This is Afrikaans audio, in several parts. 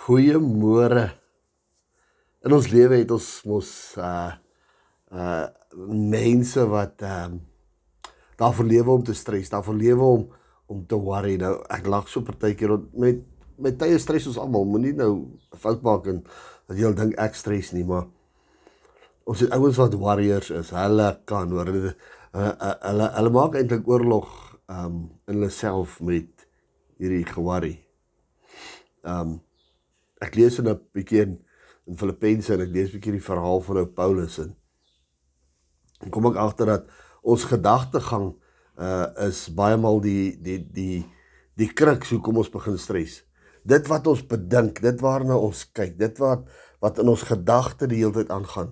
Goeiemôre. In ons lewe het ons mos uh uh mense wat ehm um, daarvoor lewe om te stres, daarvoor lewe om om te worry. Nou ek lag so partykeer met met tye stres ons almal. Moenie nou fout maak en dat jy dink ek stres nie, maar ons het ouens wat warriors is. Hulle kan hoor hulle uh, hulle hulle maak eintlik oorlog ehm um, in hulle self met hierdie geworry. Ehm um, ek lees in 'n bietjie in, in Filippense en ek lees bietjie die verhaal van ou Paulus en kom ek agter dat ons gedagtegang uh is baie maal die die die die kruks hoekom ons begin stres. Dit wat ons bedink, dit waarna ons kyk, dit wat wat in ons gedagte die hele tyd aangaan.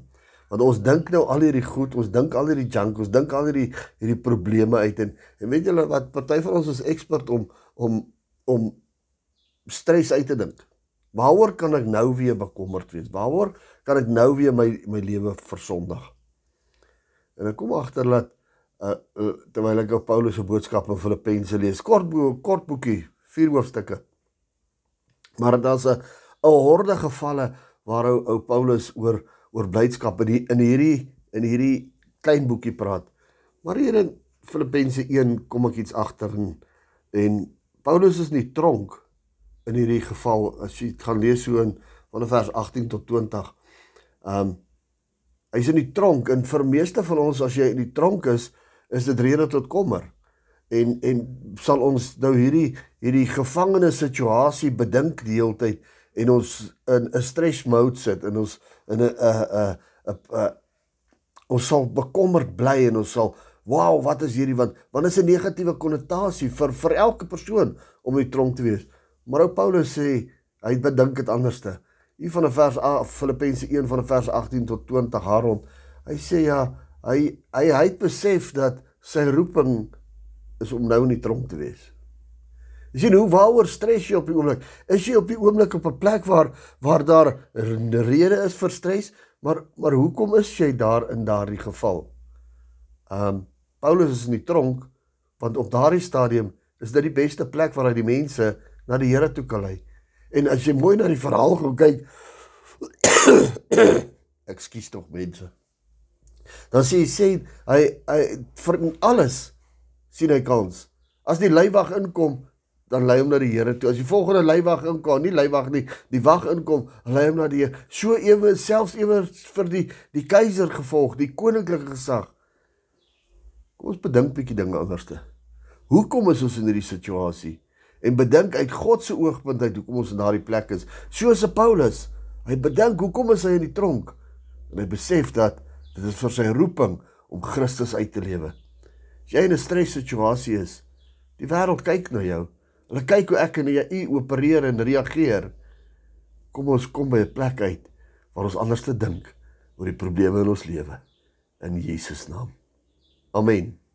Want ons dink nou al hierdie goed, ons dink al hierdie junk, ons dink al hierdie hierdie probleme uit en en weet julle wat party van ons is ekspert om om om stres uit te dink. Waaroor kan ek nou weer bekommerd wees? Waaroor kan ek nou weer my my lewe versondig? En ek kom agter dat uh, uh terwyl ek op Paulus se boodskap in Filippense lees, kort bo kort boekie, vier hoofstukke. Maar daar's 'n 'n horde gevalle waar ou ou Paulus oor oor blydskap in die, in hierdie in hierdie klein boekie praat. Maar hier in Filippense 1 kom ek iets agter en en Paulus is in die tronk in hierdie geval as jy gaan lees so in van vers 18 tot 20. Um hy's in die tronk en vir meeste van ons as jy in die tronk is, is dit rede tot kommer. En en sal ons nou hierdie hierdie gevangene situasie bedink die hele tyd en ons in 'n stress mode sit en ons in 'n 'n 'n ons sal bekommerd bly en ons sal wow wat is hierdie want want is 'n negatiewe konnotasie vir vir elke persoon om in die tronk te wees Maar ou Paulus sê hy bedink dit anderste. Hier van 'n vers Filippense 1 van vers 18 tot 20 Harold. Hy sê ja, hy hy hy het besef dat sy roeping is om nou in die tronk te wees. Jy sien hoe waaroor stres jy op die oomblik? Is jy op die oomblik op 'n plek waar waar daar 'n rede is vir stres? Maar maar hoekom is jy daar in daardie geval? Um Paulus is in die tronk want op daardie stadium is dit die beste plek waar hy die mense na die Here toe kan lei. En as jy mooi na die verhaal gaan kyk, ekskuus tog mense. Dan sê hy sê hy hy vir alles sien hy kans. As die leiwag inkom, dan lei hom na die Here toe. As die volgende leiwag inkom, nie leiwag nie, die wag inkom, lei hom na die Here. So ewe selfs ewe vir die die keiser gevolg, die koninklike gesag. Kom ons bedink bietjie dinge anderste. Hoekom is ons in hierdie situasie? En bedink uit God se oogpunt uit hoekom ons in daardie plek is. Soos Paulus, hy bedink hoekom is hy in die tronk? En hy besef dat dit is vir sy roeping om Christus uit te lewe. As jy in 'n stressituasie is, die wêreld kyk na jou. Hulle kyk hoe ek en jy opereer en reageer. Kom ons kom by 'n plek uit waar ons anders te dink oor die probleme in ons lewe in Jesus naam. Amen.